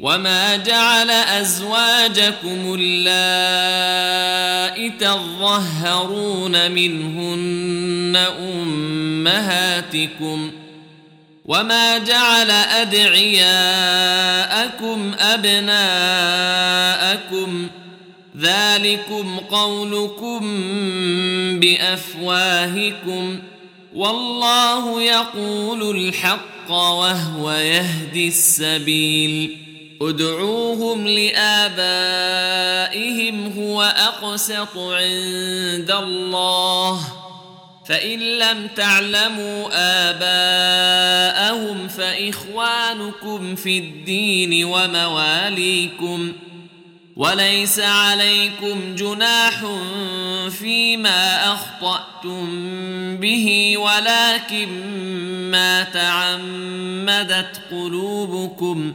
وما جعل ازواجكم اللائي تظهرون منهن امهاتكم وما جعل ادعياءكم ابناءكم ذلكم قولكم بافواهكم والله يقول الحق وهو يهدي السبيل ادعوهم لآبائهم هو أقسط عند الله. فإن لم تعلموا آباءهم فإخوانكم في الدين ومواليكم. وليس عليكم جناح فيما أخطأتم به ولكن ما تعمدت قلوبكم.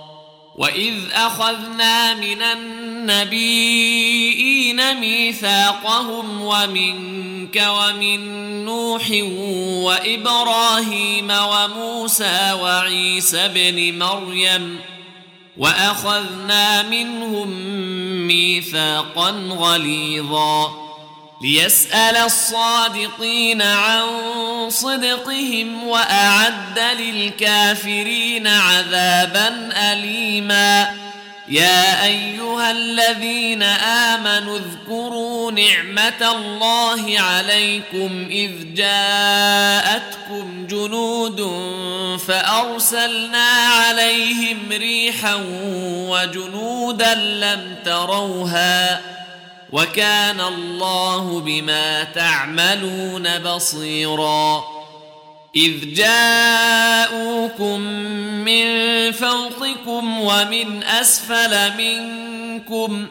واذ اخذنا من النبيين ميثاقهم ومنك ومن نوح وابراهيم وموسى وعيسى ابن مريم واخذنا منهم ميثاقا غليظا ليسأل الصادقين عن صدقهم وأعد للكافرين عذابا أليما. يا أيها الذين آمنوا اذكروا نعمة الله عليكم إذ جاءتكم جنود فأرسلنا عليهم ريحا وجنودا لم تروها وكان الله بما تعملون بصيرا. إذ جاءوكم من فوقكم ومن أسفل منكم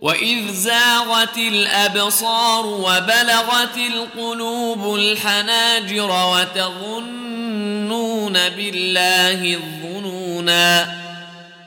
وإذ زاغت الأبصار وبلغت القلوب الحناجر وتظنون بالله الظنونا.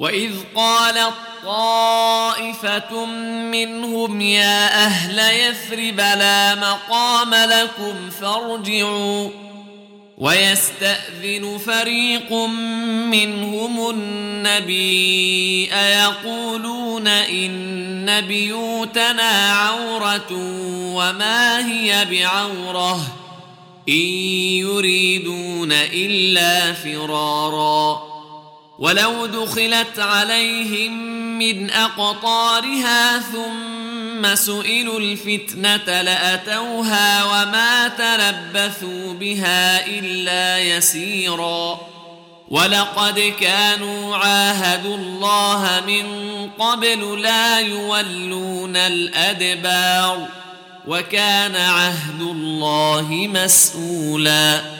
واذ قالت طائفة منهم يا أهل يثرب لا مقام لكم فارجعوا ويستأذن فريق منهم النبي أيقولون إن بيوتنا عورة وما هي بعورة إن يريدون إلا فرارا ولو دخلت عليهم من أقطارها ثم سئلوا الفتنة لأتوها وما تلبثوا بها إلا يسيرا. ولقد كانوا عاهدوا الله من قبل لا يولون الأدبار وكان عهد الله مسؤولا.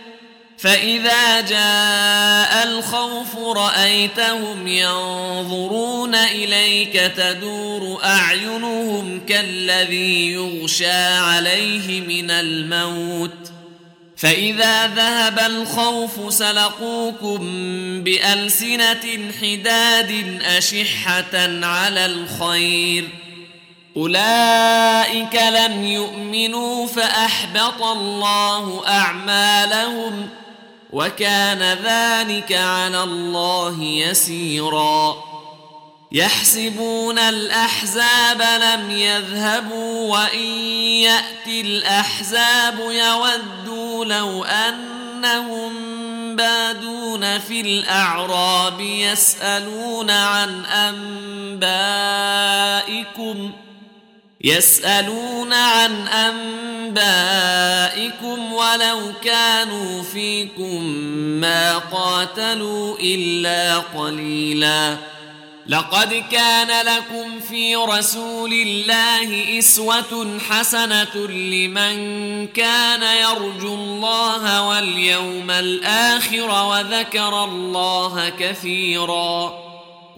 فإذا جاء الخوف رأيتهم ينظرون إليك تدور أعينهم كالذي يغشى عليه من الموت فإذا ذهب الخوف سلقوكم بألسنة حداد أشحة على الخير أولئك لم يؤمنوا فأحبط الله أعمالهم ۖ وكان ذلك على الله يسيرا. يحسبون الأحزاب لم يذهبوا وإن يأتي الأحزاب يودوا لو أنهم بادون في الأعراب يسألون عن أنبائكم يسألون عن أنبائكم ولو كانوا فيكم ما قاتلوا إلا قليلا. لقد كان لكم في رسول الله إسوة حسنة لمن كان يرجو الله واليوم الآخر وذكر الله كثيرا.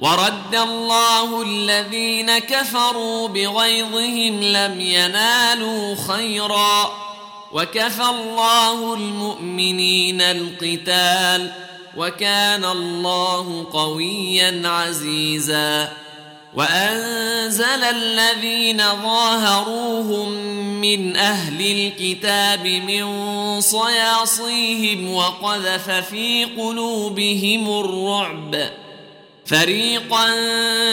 ورد الله الذين كفروا بغيظهم لم ينالوا خيرا وكفى الله المؤمنين القتال وكان الله قويا عزيزا وأنزل الذين ظاهروهم من أهل الكتاب من صياصيهم وقذف في قلوبهم الرعب فريقا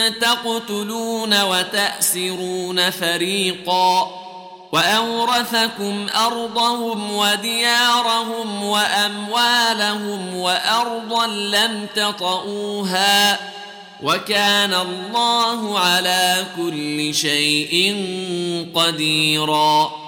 تقتلون وتأسرون فريقا وأورثكم أرضهم وديارهم وأموالهم وأرضا لم تطئوها وكان الله على كل شيء قديرا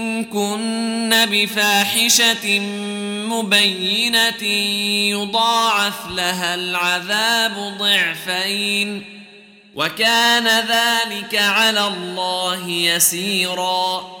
بفاحشة مبينة يضاعف لها العذاب ضعفين وكان ذلك على الله يسيرا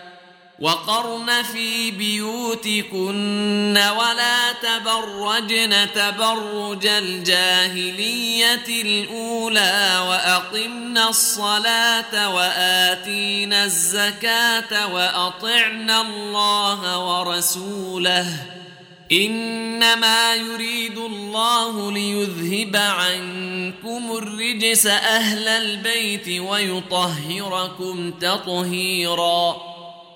وقرن في بيوتكن ولا تبرجن تبرج الجاهلية الأولى وأقمن الصلاة وآتينا الزكاة وأطعنا الله ورسوله إنما يريد الله ليذهب عنكم الرجس أهل البيت ويطهركم تطهيراً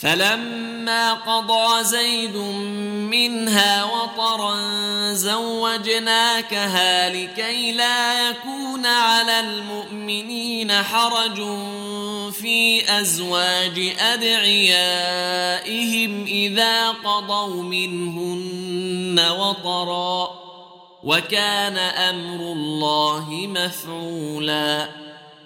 فلما قضى زيد منها وطرا زوجناكها لكي لا يكون على المؤمنين حرج في أزواج أدعيائهم إذا قضوا منهن وطرا وكان أمر الله مفعولا.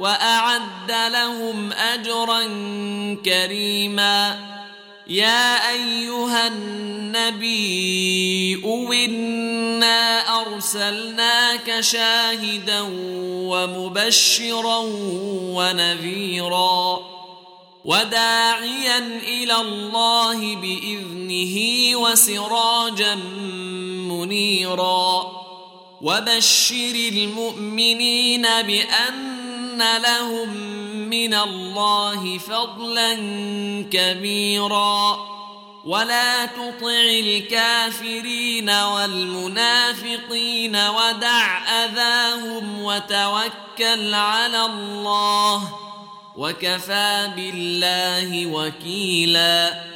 وأعد لهم أجرا كريما. يا أيها النبي إنا أرسلناك شاهدا ومبشرا ونذيرا. وداعيا إلى الله بإذنه وسراجا منيرا. وبشر المؤمنين بأن لهم من الله فضلا كبيرا ولا تطع الكافرين والمنافقين ودع اذاهم وتوكل على الله وكفى بالله وكيلا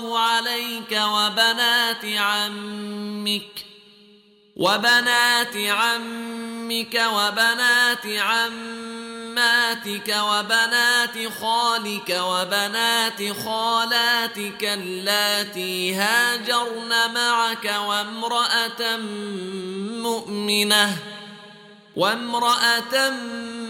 الله عليك وبنات عمك وبنات عمك وبنات عماتك وبنات خالك وبنات خالاتك اللاتي هاجرن معك وامرأة مؤمنة وامرأة مؤمنة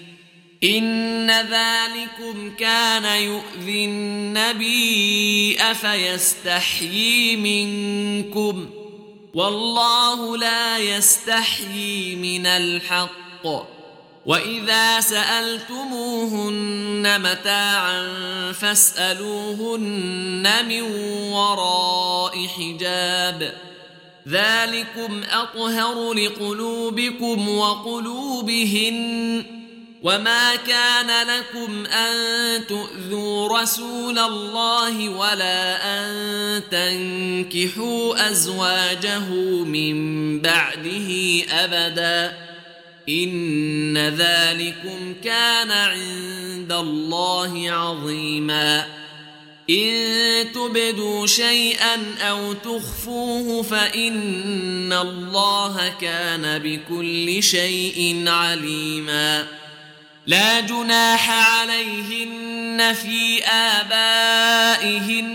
إن ذلكم كان يؤذي النبي أفيستحيي منكم والله لا يستحيي من الحق وإذا سألتموهن متاعا فاسألوهن من وراء حجاب ذلكم أطهر لقلوبكم وقلوبهن وما كان لكم ان تؤذوا رسول الله ولا ان تنكحوا ازواجه من بعده ابدا ان ذلكم كان عند الله عظيما ان تبدوا شيئا أو تخفوه فان الله كان بكل شيء عليما لا جناح عليهن في آبائهن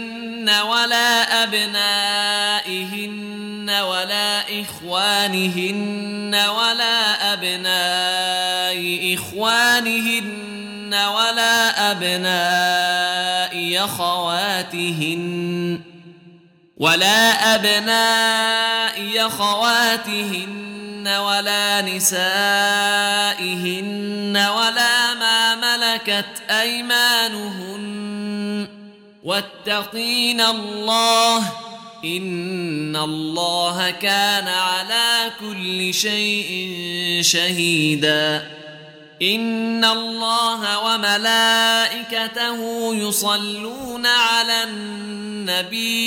ولا أبنائهن ولا إخوانهن ولا أبناء إخوانهن ولا أبناء اخواتهن ولا أبناء اخواتهن ولا نسائهن ولا ما ملكت ايمانهن واتقين الله ان الله كان على كل شيء شهيدا ان الله وملائكته يصلون على النبي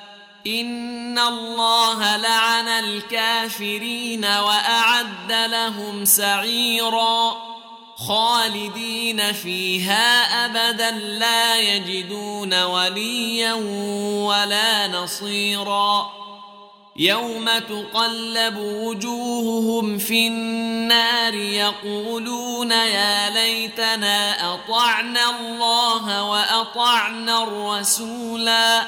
ان الله لعن الكافرين واعد لهم سعيرا خالدين فيها ابدا لا يجدون وليا ولا نصيرا يوم تقلب وجوههم في النار يقولون يا ليتنا اطعنا الله واطعنا الرسولا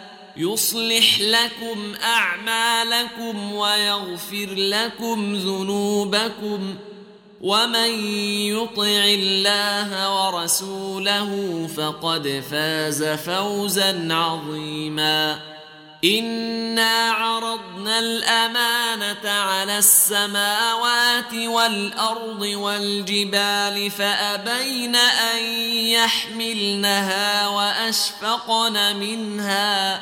يصلح لكم أعمالكم ويغفر لكم ذنوبكم ومن يطع الله ورسوله فقد فاز فوزا عظيما إنا عرضنا الأمانة على السماوات والأرض والجبال فأبين أن يحملنها وأشفقن منها